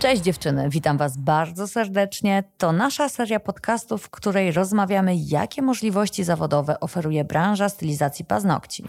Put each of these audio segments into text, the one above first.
Cześć dziewczyny, witam Was bardzo serdecznie. To nasza seria podcastów, w której rozmawiamy, jakie możliwości zawodowe oferuje branża stylizacji paznokci.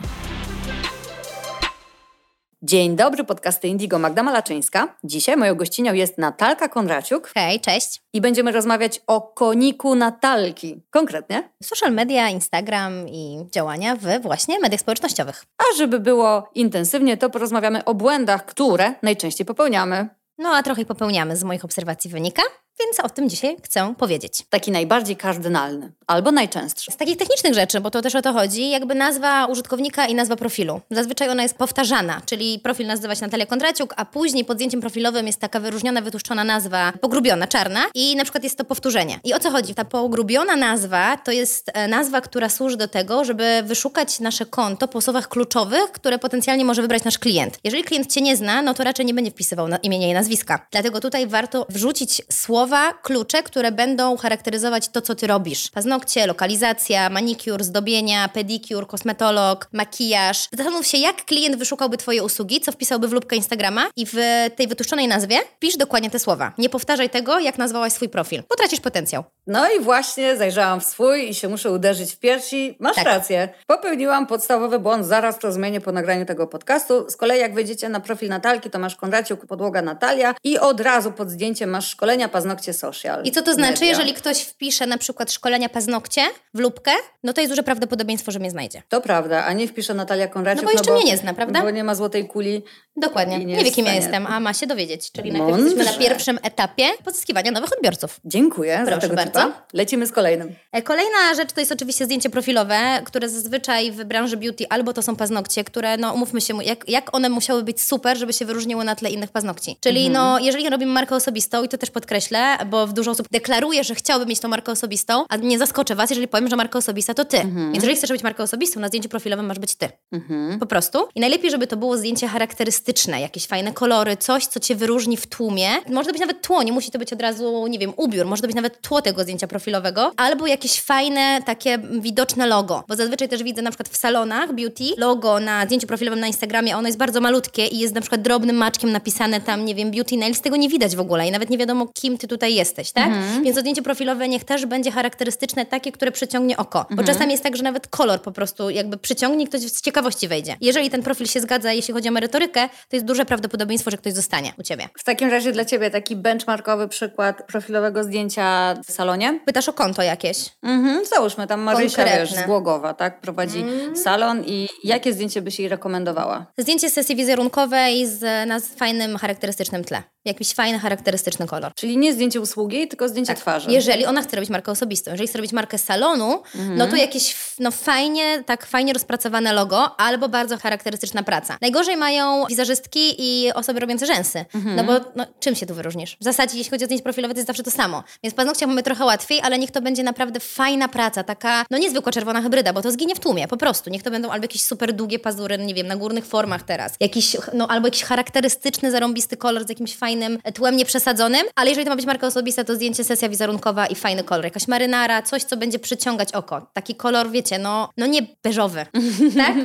Dzień dobry, podcasty Indigo Magda Malaczyńska. Dzisiaj moją gościnią jest Natalka Konraciuk. Hej, cześć. I będziemy rozmawiać o koniku Natalki. Konkretnie? Social media, Instagram i działania w właśnie mediach społecznościowych. A żeby było intensywnie, to porozmawiamy o błędach, które najczęściej popełniamy. No a trochę popełniamy z moich obserwacji wynika więc o tym dzisiaj chcę powiedzieć. Taki najbardziej kardynalny, albo najczęstszy. Z takich technicznych rzeczy, bo to też o to chodzi, jakby nazwa użytkownika i nazwa profilu. Zazwyczaj ona jest powtarzana, czyli profil nazywa się Natalia Kondraciuk, a później pod zdjęciem profilowym jest taka wyróżniona, wytłuszczona nazwa, pogrubiona, czarna i na przykład jest to powtórzenie. I o co chodzi? Ta pogrubiona nazwa to jest e, nazwa, która służy do tego, żeby wyszukać nasze konto po słowach kluczowych, które potencjalnie może wybrać nasz klient. Jeżeli klient Cię nie zna, no to raczej nie będzie wpisywał imienia i nazwiska. Dlatego tutaj warto wrzucić słowa słowa, klucze, które będą charakteryzować to, co ty robisz. Paznokcie, lokalizacja, manikur, zdobienia, pedikur, kosmetolog, makijaż. Zastanów się, jak klient wyszukałby twoje usługi, co wpisałby w lubkę Instagrama i w tej wytłuszczonej nazwie pisz dokładnie te słowa. Nie powtarzaj tego, jak nazwałaś swój profil. Potracisz potencjał. No i właśnie zajrzałam w swój i się muszę uderzyć w piersi. Masz tak. rację. Popełniłam podstawowy błąd, zaraz to zmienię po nagraniu tego podcastu. Z kolei jak wejdziecie na profil Natalki, to masz Konraciuk, podłoga Natalia i od razu pod zdjęciem masz szkolenia paznokcie paznokcie social. I co to znaczy, media. jeżeli ktoś wpisze na przykład szkolenia paznokcie w lubkę, no to jest duże prawdopodobieństwo, że mnie znajdzie. To prawda, a nie wpisze Natalia Konraciuk. No bo jeszcze no bo, mnie nie zna, prawda? Bo nie ma złotej kuli. Dokładnie. Nie, nie wie, kim ja jestem, a ma się dowiedzieć. Czyli najpierw jesteśmy na pierwszym etapie pozyskiwania nowych odbiorców. Dziękuję Proszę za tego bardzo. Typa. Lecimy z kolejnym. E, kolejna rzecz to jest oczywiście zdjęcie profilowe, które zazwyczaj w branży beauty albo to są paznokcie, które, no umówmy się, jak, jak one musiały być super, żeby się wyróżniły na tle innych paznokci. Czyli mhm. no, jeżeli robimy markę osobistą i to też podkreślę, bo w dużo osób deklaruje, że chciałby mieć tą markę osobistą, a nie zaskoczę was, jeżeli powiem, że marka osobista to ty. Mhm. Więc jeżeli chcesz robić markę osobistą, na zdjęciu profilowym masz być ty. Mhm. Po prostu. I najlepiej, żeby to było zdjęcie charakterystyczne, jakieś fajne kolory, coś, co cię wyróżni w tłumie. Może to być nawet tło, nie musi to być od razu, nie wiem, ubiór, może to być nawet tło tego zdjęcia profilowego, albo jakieś fajne, takie widoczne logo. Bo zazwyczaj też widzę na przykład w salonach beauty logo na zdjęciu profilowym na Instagramie, ono jest bardzo malutkie i jest na przykład drobnym maczkiem napisane tam, nie wiem, beauty nails, tego nie widać w ogóle i nawet nie wiadomo, kim ty tutaj jesteś, tak? Mhm. Więc zdjęcie profilowe niech też będzie charakterystyczne, takie, które przyciągnie oko. Mhm. Bo czasami jest tak, że nawet kolor po prostu jakby przyciągnie, ktoś z ciekawości wejdzie. Jeżeli ten profil się zgadza, jeśli chodzi o merytorykę, to jest duże prawdopodobieństwo, że ktoś zostanie u ciebie. W takim razie dla ciebie taki benchmarkowy przykład profilowego zdjęcia w salonie? Pytasz o konto jakieś? Mhm, załóżmy tam Marysia, wiesz, z Głogowa, tak? Prowadzi mm. salon i jakie zdjęcie byś jej rekomendowała? Zdjęcie sesji wizerunkowej z, na fajnym, charakterystycznym tle. Jakiś fajny, charakterystyczny kolor. Czyli nie zdjęcie usługi, tylko zdjęcie tak. twarzy. Jeżeli ona chce robić markę osobistą, jeżeli chce robić markę salonu, mhm. no to jakieś no fajnie, tak fajnie rozpracowane logo albo bardzo charakterystyczna praca. Najgorzej mają wizerzystki i osoby robiące rzęsy, mhm. no bo no, czym się tu wyróżnisz? W zasadzie jeśli chodzi o zdjęcie profilowe to jest zawsze to samo. Więc paznokcie mamy trochę łatwiej, ale niech to będzie naprawdę fajna praca, taka no niezwykła czerwona hybryda, bo to zginie w tłumie, po prostu. Niech to będą albo jakieś super długie pazury, nie wiem, na górnych formach teraz. Jakiś, no albo jakiś charakterystyczny, zarąbisty kolor z jakimś fajnym tłem nieprzesadzonym, ale jeżeli to ma być marka osobista, to zdjęcie sesja wizerunkowa i fajny kolor. Jakaś marynara, coś, co będzie przyciągać oko. Taki kolor, wiecie, no, no nie beżowy, tak?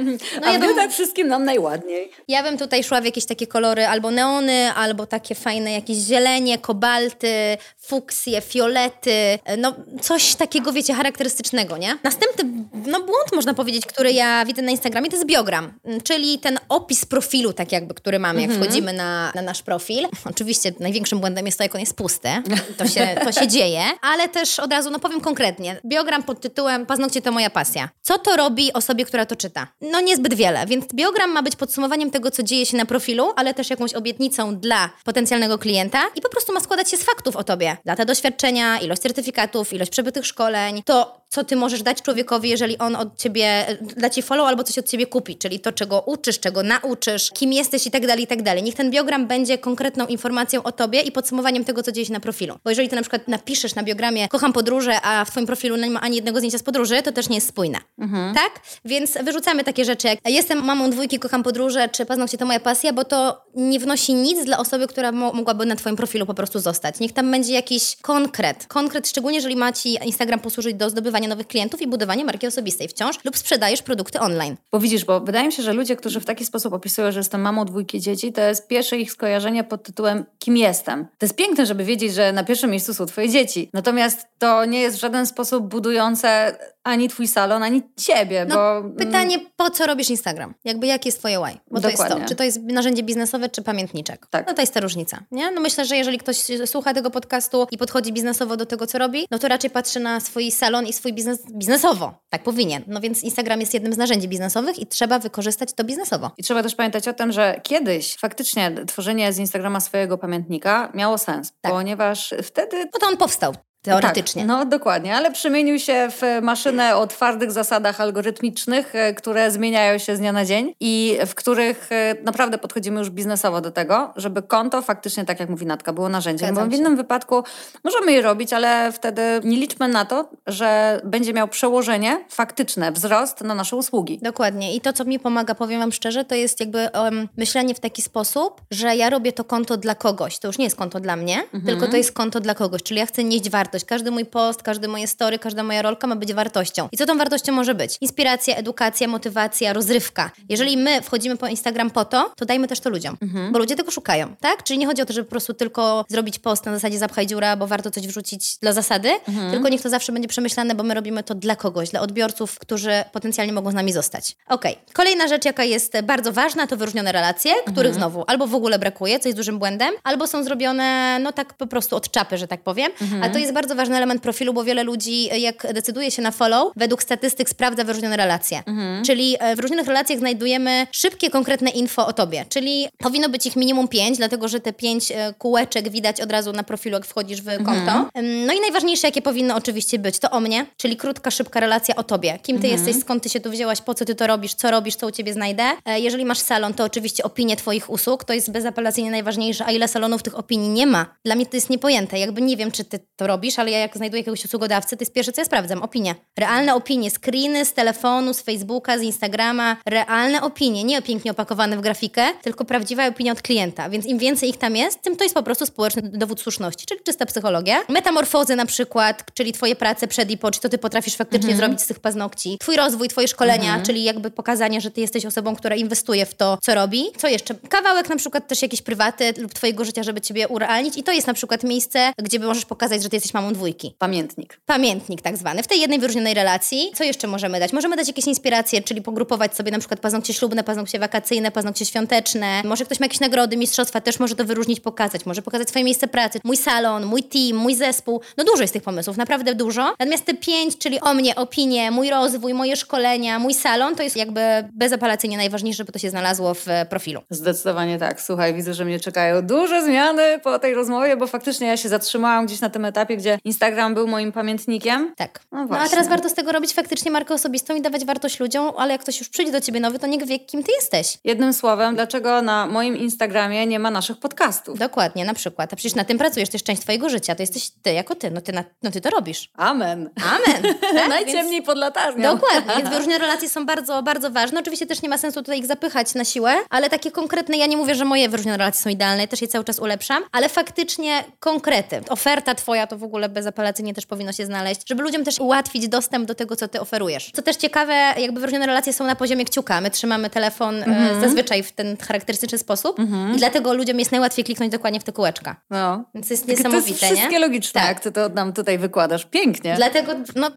No, A ja bym, tak wszystkim nam najładniej. Ja bym tutaj szła w jakieś takie kolory albo neony, albo takie fajne jakieś zielenie, kobalty, fuksje, fiolety, no coś takiego, wiecie, charakterystycznego, nie? Następny, no błąd można powiedzieć, który ja widzę na Instagramie, to jest biogram, czyli ten opis profilu, tak jakby, który mamy, jak mhm. wchodzimy na, na nasz profil. Oczywiście największym błędem jest to, jak on jest pusty. To się, to się dzieje, ale też od razu, no powiem konkretnie, biogram pod tytułem Paznokcie to moja pasja. Co to robi osobie, która to czyta? No niezbyt wiele, więc biogram ma być podsumowaniem tego, co dzieje się na profilu, ale też jakąś obietnicą dla potencjalnego klienta i po prostu ma składać się z faktów o tobie. Data doświadczenia, ilość certyfikatów, ilość przebytych szkoleń, to co ty możesz dać człowiekowi, jeżeli on od ciebie da ci follow albo coś od ciebie kupi, czyli to, czego uczysz, czego nauczysz, kim jesteś i tak dalej, i tak dalej. Niech ten biogram będzie konkretną informacją o tobie i podsumowaniem tego, co dzieje się na profilu. Bo jeżeli ty na przykład napiszesz na biogramie kocham podróże, a w twoim profilu nie ma ani jednego zdjęcia z podróży, to też nie jest spójne. Mhm. Tak? Więc wyrzucamy takie rzeczy jak jestem mamą dwójki, kocham podróże, czy paznokcie to moja pasja, bo to nie wnosi nic dla osoby, która mo mogłaby na Twoim profilu po prostu zostać. Niech tam będzie jakiś konkret. Konkret, szczególnie jeżeli ma Ci Instagram posłużyć do zdobywania nowych klientów i budowania marki osobistej wciąż lub sprzedajesz produkty online. Bo widzisz, bo wydaje mi się, że ludzie, którzy w taki sposób opisują, że jestem mamą dwójki dzieci, to jest pierwsze ich skojarzenie pod tytułem kim jestem. To jest piękne, żeby wiedzieć, że na pierwszym miejscu są Twoje dzieci. Natomiast to nie jest w żaden sposób budujące ani twój salon, ani ciebie, no, bo... Mm, pytanie, po co robisz Instagram? Jakby jakie jest twoje why? Bo Dokładnie. to jest to. Czy to jest narzędzie biznesowe, czy pamiętniczek? Tak. No to jest ta różnica, nie? No myślę, że jeżeli ktoś słucha tego podcastu i podchodzi biznesowo do tego, co robi, no to raczej patrzy na swój salon i swój biznes biznesowo. Tak powinien. No więc Instagram jest jednym z narzędzi biznesowych i trzeba wykorzystać to biznesowo. I trzeba też pamiętać o tym, że kiedyś faktycznie tworzenie z Instagrama swojego pamiętnika miało sens, tak. ponieważ wtedy... No to on powstał teoretycznie. Tak, no dokładnie, ale przemienił się w maszynę o twardych zasadach algorytmicznych, e, które zmieniają się z dnia na dzień i w których e, naprawdę podchodzimy już biznesowo do tego, żeby konto faktycznie, tak jak mówi Natka, było narzędziem, Zgadzam bo w innym się. wypadku możemy je robić, ale wtedy nie liczmy na to, że będzie miał przełożenie faktyczne, wzrost na nasze usługi. Dokładnie i to, co mi pomaga, powiem Wam szczerze, to jest jakby um, myślenie w taki sposób, że ja robię to konto dla kogoś. To już nie jest konto dla mnie, mhm. tylko to jest konto dla kogoś, czyli ja chcę nieść wartość wartość. Każdy mój post, każde moje story, każda moja rolka ma być wartością. I co tą wartością może być? Inspiracja, edukacja, motywacja, rozrywka. Jeżeli my wchodzimy po Instagram po to, to dajmy też to ludziom, mhm. bo ludzie tego szukają, tak? Czyli nie chodzi o to, żeby po prostu tylko zrobić post na zasadzie zapchaj dziura, bo warto coś wrzucić dla zasady, mhm. tylko niech to zawsze będzie przemyślane, bo my robimy to dla kogoś, dla odbiorców, którzy potencjalnie mogą z nami zostać. Okej. Okay. Kolejna rzecz, jaka jest bardzo ważna, to wyróżnione relacje, których mhm. znowu albo w ogóle brakuje, co jest dużym błędem, albo są zrobione, no tak po prostu od czapy, że tak powiem. Mhm. A to jest bardzo ważny element profilu, bo wiele ludzi, e, jak decyduje się na follow, według statystyk sprawdza wyróżnione relacje. Mhm. Czyli e, w różnych relacjach znajdujemy szybkie, konkretne info o tobie. Czyli powinno być ich minimum pięć, dlatego że te pięć e, kółeczek widać od razu na profilu, jak wchodzisz w konto. Mhm. No i najważniejsze, jakie powinno oczywiście być, to o mnie, czyli krótka, szybka relacja o tobie. Kim ty mhm. jesteś, skąd ty się tu wzięłaś, po co ty to robisz, co robisz, co u ciebie znajdę. Jeżeli masz salon, to oczywiście opinie twoich usług, to jest bezapelacyjnie najważniejsze, a ile salonów tych opinii nie ma. Dla mnie to jest niepojęte. Jakby nie wiem, czy ty to robisz, ale ja jak znajduję jakiegoś usługodawcy, to jest pierwsze, co ja sprawdzam. Opinie. Realne opinie, screeny z telefonu, z Facebooka, z Instagrama. Realne opinie, nie pięknie opakowane w grafikę, tylko prawdziwa opinia od klienta. Więc im więcej ich tam jest, tym to jest po prostu społeczny dowód słuszności, czyli czysta psychologia. Metamorfozy na przykład, czyli twoje prace przed i po, czy to ty potrafisz faktycznie mhm. zrobić z tych paznokci. Twój rozwój, twoje szkolenia, mhm. czyli jakby pokazanie, że ty jesteś osobą, która inwestuje w to, co robi. Co jeszcze? Kawałek na przykład też jakiś prywaty lub twojego życia, żeby ciebie urealnić i to jest na przykład miejsce, gdzie możesz pokazać, że ty jesteś mamą dwójki. Pamiętnik. Pamiętnik tak zwany. W tej jednej wyróżnionej relacji. Co jeszcze możemy dać? Możemy dać jakieś inspiracje, czyli pogrupować sobie na przykład paznokcie ślubne, paznokcie wakacyjne, paznokcie świąteczne. Może ktoś ma jakieś nagrody, mistrzostwa, też może to wyróżnić, pokazać. Może pokazać swoje miejsce pracy, mój salon, mój team, mój zespół. No dużo jest tych pomysłów, naprawdę dużo. Natomiast te pięć, czyli o mnie, opinie, mój rozwój, moje szkolenia, mój salon, to jest jakby bezapelacyjnie najważniejsze, żeby to się znalazło w profilu. Zdecydowanie tak. Słuchaj, widzę, że mnie czekają duże zmiany po tej rozmowie, bo faktycznie ja się zatrzymałam gdzieś na tym etapie, gdzie Instagram był moim pamiętnikiem. Tak. No, no, a teraz warto z tego robić faktycznie markę osobistą i dawać wartość ludziom, ale jak ktoś już przyjdzie do ciebie nowy, to niech wie, kim ty jesteś. Jednym słowem, dlaczego na moim Instagramie nie ma naszych podcastów? Dokładnie, na przykład. A przecież na tym pracujesz, to jest część twojego życia. To jesteś ty jako ty. No ty, na, no ty to robisz. Amen. Amen. Tak? Najciemniej więc... pod latarnią. Dokładnie, więc wyróżnione relacje są bardzo, bardzo ważne. Oczywiście też nie ma sensu tutaj ich zapychać na siłę, ale takie konkretne, ja nie mówię, że moje wyróżnione relacje są idealne, też je cały czas ulepszam, ale faktycznie konkrety. Oferta twoja to w ogóle bezapelacyjnie też powinno się znaleźć, żeby ludziom też ułatwić dostęp do tego, co ty oferujesz. Co też ciekawe, jakby wyróżnione relacje są na poziomie kciuka. My trzymamy telefon mm-hmm. zazwyczaj w ten charakterystyczny sposób mm-hmm. i dlatego ludziom jest najłatwiej kliknąć dokładnie w te kółeczka. No. Więc to jest niesamowite, to jest wszystkie nie? logiczne, tak. jak ty to nam tutaj wykładasz. Pięknie. Dlatego, no,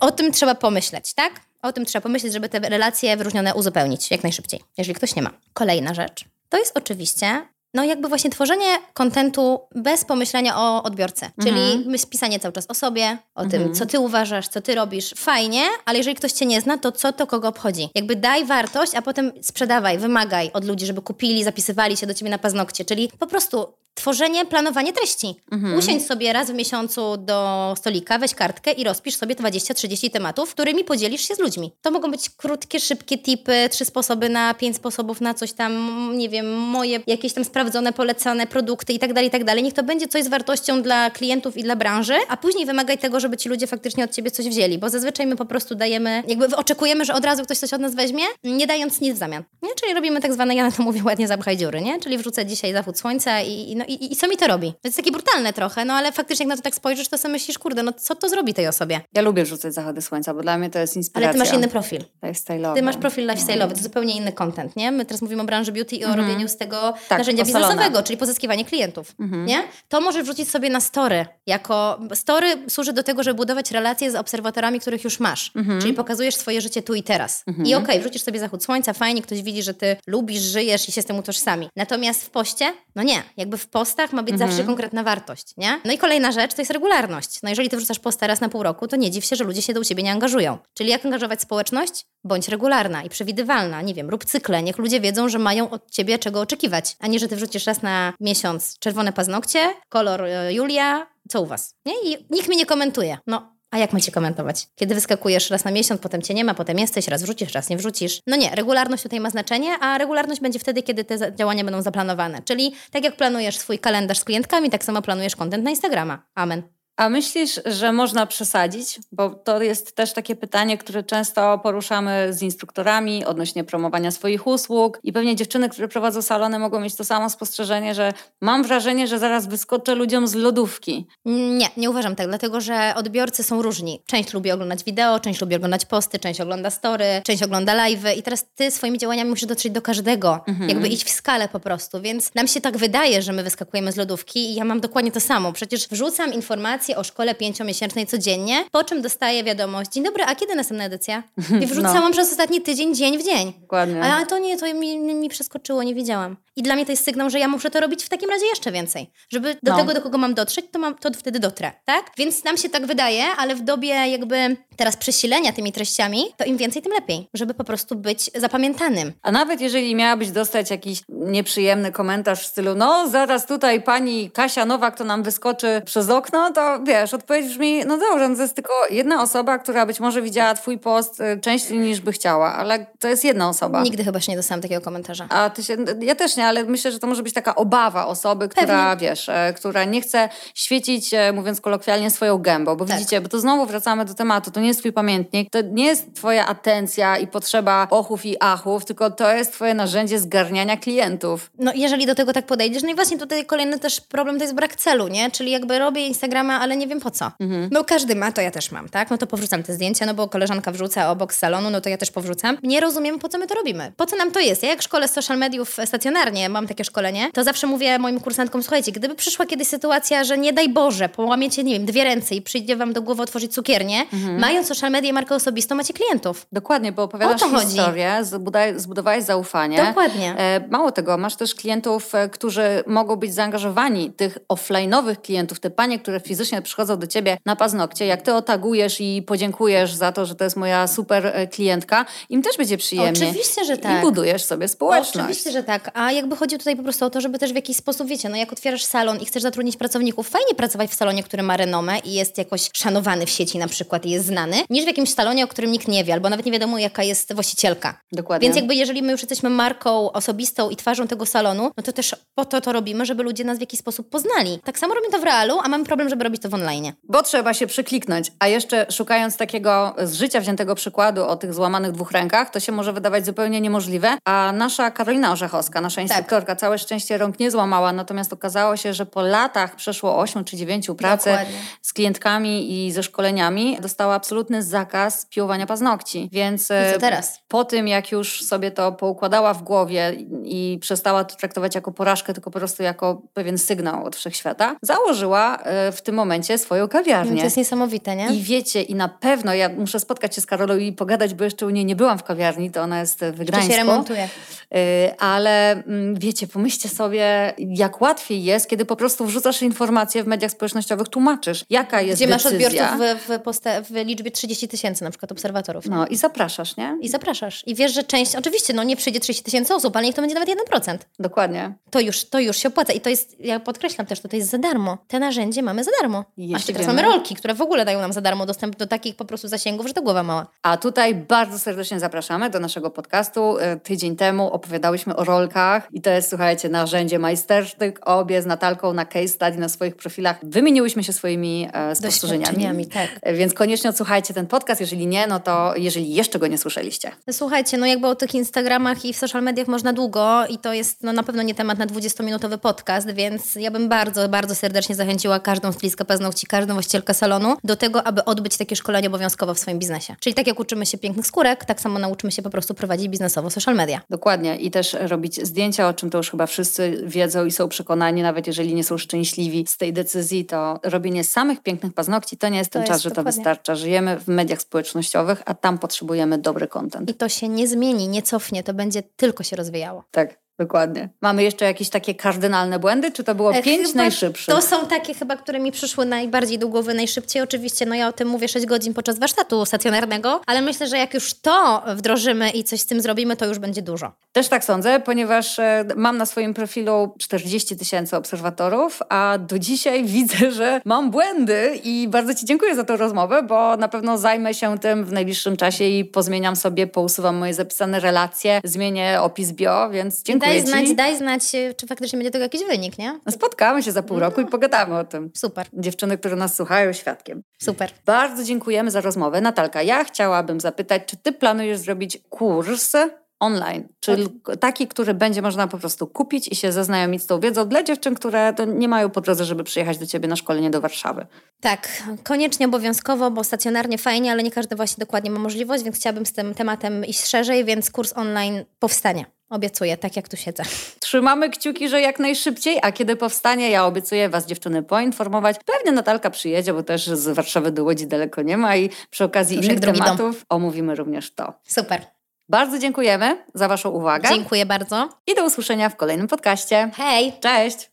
o tym trzeba pomyśleć, tak? O tym trzeba pomyśleć, żeby te relacje wyróżnione uzupełnić jak najszybciej, jeżeli ktoś nie ma. Kolejna rzecz. To jest oczywiście no jakby właśnie tworzenie kontentu bez pomyślenia o odbiorcy. Czyli mhm. pisanie cały czas o sobie, o mhm. tym, co ty uważasz, co ty robisz. Fajnie, ale jeżeli ktoś cię nie zna, to co to kogo obchodzi? Jakby daj wartość, a potem sprzedawaj, wymagaj od ludzi, żeby kupili, zapisywali się do ciebie na paznokcie. Czyli po prostu tworzenie, planowanie treści. Mhm. Usiądź sobie raz w miesiącu do stolika, weź kartkę i rozpisz sobie 20-30 tematów, którymi podzielisz się z ludźmi. To mogą być krótkie, szybkie tipy, trzy sposoby na, pięć sposobów na coś tam, nie wiem, moje jakieś tam sprawdzone, polecane produkty i tak dalej, i tak dalej. Niech to będzie coś z wartością dla klientów i dla branży, a później wymagaj tego, żeby ci ludzie faktycznie od ciebie coś wzięli, bo zazwyczaj my po prostu dajemy, jakby oczekujemy, że od razu ktoś coś od nas weźmie, nie dając nic w zamian. Nie? Czyli robimy tak zwane, ja na to mówię ładnie, zapchaj dziury, nie? Czyli wrzucę dzisiaj zachód słońca i, no, i, i co mi to robi? To jest takie brutalne trochę, no ale faktycznie jak na to tak spojrzysz, to sobie myślisz, kurde, no co to zrobi tej osobie? Ja lubię wrzucać zachody słońca, bo dla mnie to jest inspiracja. Ale ty masz inny profil. Lifestyle'owy. Ty masz profil lifestyle'owy, to zupełnie inny content, nie? My teraz mówimy o branży beauty i o -hmm. robieniu z tego tak, narzędzia biznesowego, czyli pozyskiwanie klientów, -hmm. nie? To możesz wrzucić sobie na story, jako story służy do tego, żeby budować relacje z obserwatorami, których już masz, -hmm. czyli pokazujesz swoje życie tu i teraz. Mhm. I okej, okay, wrzucisz sobie zachód słońca, fajnie, ktoś widzi, że ty lubisz, żyjesz i się z tym utożsami. Natomiast w poście, no nie, jakby w postach ma być mhm. zawsze konkretna wartość, nie? No i kolejna rzecz to jest regularność. No jeżeli ty wrzucasz posta raz na pół roku, to nie dziw się, że ludzie się do ciebie nie angażują. Czyli jak angażować społeczność? Bądź regularna i przewidywalna. Nie wiem, rób cykle. Niech ludzie wiedzą, że mają od ciebie czego oczekiwać, a nie, że ty wrzucisz raz na miesiąc czerwone paznokcie, kolor e, Julia, co u was? Nie? I nikt mi nie komentuje. No, a jak macie komentować? Kiedy wyskakujesz raz na miesiąc, potem cię nie ma, potem jesteś, raz wrzucisz, raz nie wrzucisz. No nie, regularność tutaj ma znaczenie, a regularność będzie wtedy, kiedy te działania będą zaplanowane. Czyli tak jak planujesz swój kalendarz z klientkami, tak samo planujesz kontent na Instagrama. Amen. A myślisz, że można przesadzić? Bo to jest też takie pytanie, które często poruszamy z instruktorami odnośnie promowania swoich usług. I pewnie dziewczyny, które prowadzą salony, mogą mieć to samo spostrzeżenie, że mam wrażenie, że zaraz wyskoczę ludziom z lodówki. Nie, nie uważam tak, dlatego że odbiorcy są różni. Część lubi oglądać wideo, część lubi oglądać posty, część ogląda story, część ogląda live'y i teraz ty swoimi działaniami musisz dotrzeć do każdego. Mhm. Jakby iść w skalę po prostu. Więc nam się tak wydaje, że my wyskakujemy z lodówki i ja mam dokładnie to samo. Przecież wrzucam informacje informacje o szkole pięciomiesięcznej codziennie, po czym dostaję wiadomość, dzień dobry, a kiedy następna edycja? I wrzucałam no. przez ostatni tydzień, dzień w dzień. Dokładnie. A to nie, to mi, mi przeskoczyło, nie widziałam. I dla mnie to jest sygnał, że ja muszę to robić w takim razie jeszcze więcej. Żeby do no. tego, do kogo mam dotrzeć, to, mam, to wtedy dotrę, tak? Więc nam się tak wydaje, ale w dobie jakby teraz przesilenia tymi treściami, to im więcej, tym lepiej, żeby po prostu być zapamiętanym. A nawet jeżeli miałabyś dostać jakiś nieprzyjemny komentarz w stylu, no zaraz tutaj pani Kasia Nowak to nam wyskoczy przez okno, to wiesz, odpowiedź brzmi, no dobrze, no to jest tylko jedna osoba, która być może widziała twój post y, częściej niż by chciała, ale to jest jedna osoba. Nigdy chyba się nie dostałam takiego komentarza. A ty się, ja też nie, ale myślę, że to może być taka obawa osoby, która, Pewnie. wiesz, e, która nie chce świecić, e, mówiąc kolokwialnie, swoją gębą, bo tak. widzicie, bo to znowu wracamy do tematu, to nie jest twój pamiętnik, to nie jest twoja atencja i potrzeba ochów i achów, tylko to jest twoje narzędzie zgarniania klientów. No jeżeli do tego tak podejdziesz, no i właśnie tutaj kolejny też problem to jest brak celu, nie? Czyli jakby robię Instagrama, ale nie wiem po co. Mhm. No każdy ma, to ja też mam, tak? No to powrzucam te zdjęcia, no bo koleżanka wrzuca obok salonu, no to ja też powrzucam. Nie rozumiem, po co my to robimy. Po co nam to jest? Ja jak szkole social mediów stacjonarnie, mam takie szkolenie, to zawsze mówię moim kursantkom, słuchajcie, gdyby przyszła kiedyś sytuacja, że nie daj Boże, połamiecie, nie wiem, dwie ręce i przyjdzie wam do głowy otworzyć cukiernię, mhm. mając social media i markę osobistą, macie klientów. Dokładnie, bo opowiadasz historię, chodzi. zbudowałeś zaufanie. Dokładnie. E, mało tego, masz też klientów, e, którzy mogą być zaangażowani, tych offline'owych klientów, te panie, które fizycznie przychodzą do ciebie na paznokcie, jak ty otagujesz i podziękujesz za to, że to jest moja super e, klientka, im też będzie przyjemnie. Oczywiście, że tak. I budujesz sobie społeczność. Oczywiście, że tak. A jakby chodzi tutaj po prostu o to, żeby też w jakiś sposób, wiecie, no jak otwierasz salon i chcesz zatrudnić pracowników, fajnie pracować w salonie, który ma renomę i jest jakoś szanowany w sieci na przykład i jest znany, niż w jakimś salonie, o którym nikt nie wie, albo nawet nie wiadomo, jaka jest właścicielka. Dokładnie. Więc jakby jeżeli my już jesteśmy marką osobistą i twarzą tego salonu, no to też po to to robimy, żeby ludzie nas w jakiś sposób poznali. Tak samo robimy to w realu, a mamy problem, żeby robić to w online. Bo trzeba się przykliknąć. A jeszcze szukając takiego z życia wziętego przykładu o tych złamanych dwóch rękach, to się może wydawać zupełnie niemożliwe. A nasza Karolina Orzechowska, nasza tak. instruktorka, tak. całe szczęście rąk nie złamała, natomiast okazało się, że po latach przeszło 8 czy 9 pracy Dokładnie. z klientkami i ze szkoleniami dostała absolutny zakaz piłowania paznokci. Więc e, teraz? po tym, jak już sobie to poukładała w głowie i przestała to traktować jako porażkę, tylko po prostu jako pewien sygnał od wszechświata, założyła e, w tym momencie momencie swoją kawiarnię. To jest niesamowite, nie? I wiecie, i na pewno ja muszę spotkać się z Karolą i pogadać, bo jeszcze u niej nie byłam w kawiarni, to ona jest w Gdańsku. się remontuje. Y, ale mm, wiecie, pomyślcie sobie, jak łatwiej jest, kiedy po prostu wrzucasz informacje w mediach społecznościowych, tłumaczysz, jaka jest Gdzie decyzja. masz odbiorców w, w, posta- w liczbie 30 tysięcy na przykład obserwatorów. nie? No i zapraszasz, nie? I zapraszasz. I wiesz, że część, oczywiście, no nie przyjdzie 30 tysięcy osób, ale niech to będzie nawet 1%. Dokładnie. To już, to już się opłaca. I to jest, ja podkreślam też, to, to jest za darmo. Te narzędzie mamy za darmo. Jeśli A teraz wiemy- mamy rolki, które w ogóle dają nam za darmo dostęp do takich po prostu zasięgów, że to głowa mała. A tutaj bardzo serdecznie zapraszamy do naszego podcastu. Y, Tydzień temu opowiadałyśmy o rolkach i to jest, słuchajcie, narzędzie majstersztyk. Obie z Natalką na case study na swoich profilach wymieniłyśmy się swoimi e, spostrzeżeniami. Tak. E, Więc koniecznie odsłuchajcie ten podcast. Jeżeli nie, no to jeżeli jeszcze go nie słyszeliście. Słuchajcie, no jakby o tych Instagramach i w social mediach można długo i to jest no, na pewno nie temat na 20-minutowy podcast, więc ja bym bardzo, bardzo serdecznie zachęciła każdą stylistkę paznokci, każdą właścicielkę salonu do tego, aby odbyć takie szkolenie obowiązkowo w swoim biznesie. Czyli tak jak uczymy się pięknych skórek, tak samo nauczymy się po prostu prowadzić biznesowo social media. Dokładnie. I też robić zdjęcia, o czym to już chyba wszyscy wiedzą i są przekonani, nawet jeżeli nie są szczęśliwi z tej decyzji, to robienie samych pięknych paznokci to nie jest ten To czas, jest że to dokładnie. wystarcza. Żyjemy w mediach społecznościowych, a tam potrzebujemy dobry content. I to się nie zmieni, nie cofnie, to będzie tylko się rozwijało. Tak, dokładnie. Mamy jeszcze jakieś takie kardynalne błędy, czy to było E, pięć najszybszych? To są takie chyba, które mi przyszły najbardziej do głowy, najszybciej. Oczywiście, no ja o tym mówię 6 godzin podczas warsztatu stacjonarnego, ale myślę, że jak już to wdrożymy i coś z tym zrobimy, to już będzie dużo. Też tak sądzę, ponieważ e, mam na swoim profilu 40 tysięcy obserwatorów, a do dzisiaj widzę, że mam błędy i bardzo Ci dziękuję za tę rozmowę, bo na pewno zajmę się tym w najbliższym czasie i pozmieniam sobie, pousuwam moje zapisane relacje, zmienię opis bio, więc dziękuję Daj znać, daj znać, e, czy faktycznie będzie tego jakiś wynik, nie? Spotkamy się za pół roku i pogadamy o tym. Super, Dziewczyny, które nas słuchają, świadkiem. super. Bardzo dziękujemy za rozmowę. Natalka, ja chciałabym zapytać, czy ty planujesz zrobić kurs online, czyli taki, który będzie można po prostu kupić i się zaznajomić z tą wiedzą dla dziewczyn, które nie mają po drodze, żeby przyjechać do ciebie na szkolenie do Warszawy. Tak, koniecznie obowiązkowo, bo stacjonarnie fajnie, ale nie każdy właśnie dokładnie ma możliwość, więc chciałabym z tym tematem iść szerzej, więc kurs online powstanie. Obiecuję, tak jak tu siedzę. Trzymamy kciuki, że jak najszybciej, a kiedy powstanie, ja obiecuję was dziewczyny poinformować. Pewnie Natalka przyjedzie, bo też z Warszawy do Łodzi daleko nie ma i przy okazji innych drugi dom. tematów omówimy również to. Super. Bardzo dziękujemy za waszą uwagę Dziękuję bardzo. i do usłyszenia w kolejnym podcaście. Hej! Cześć!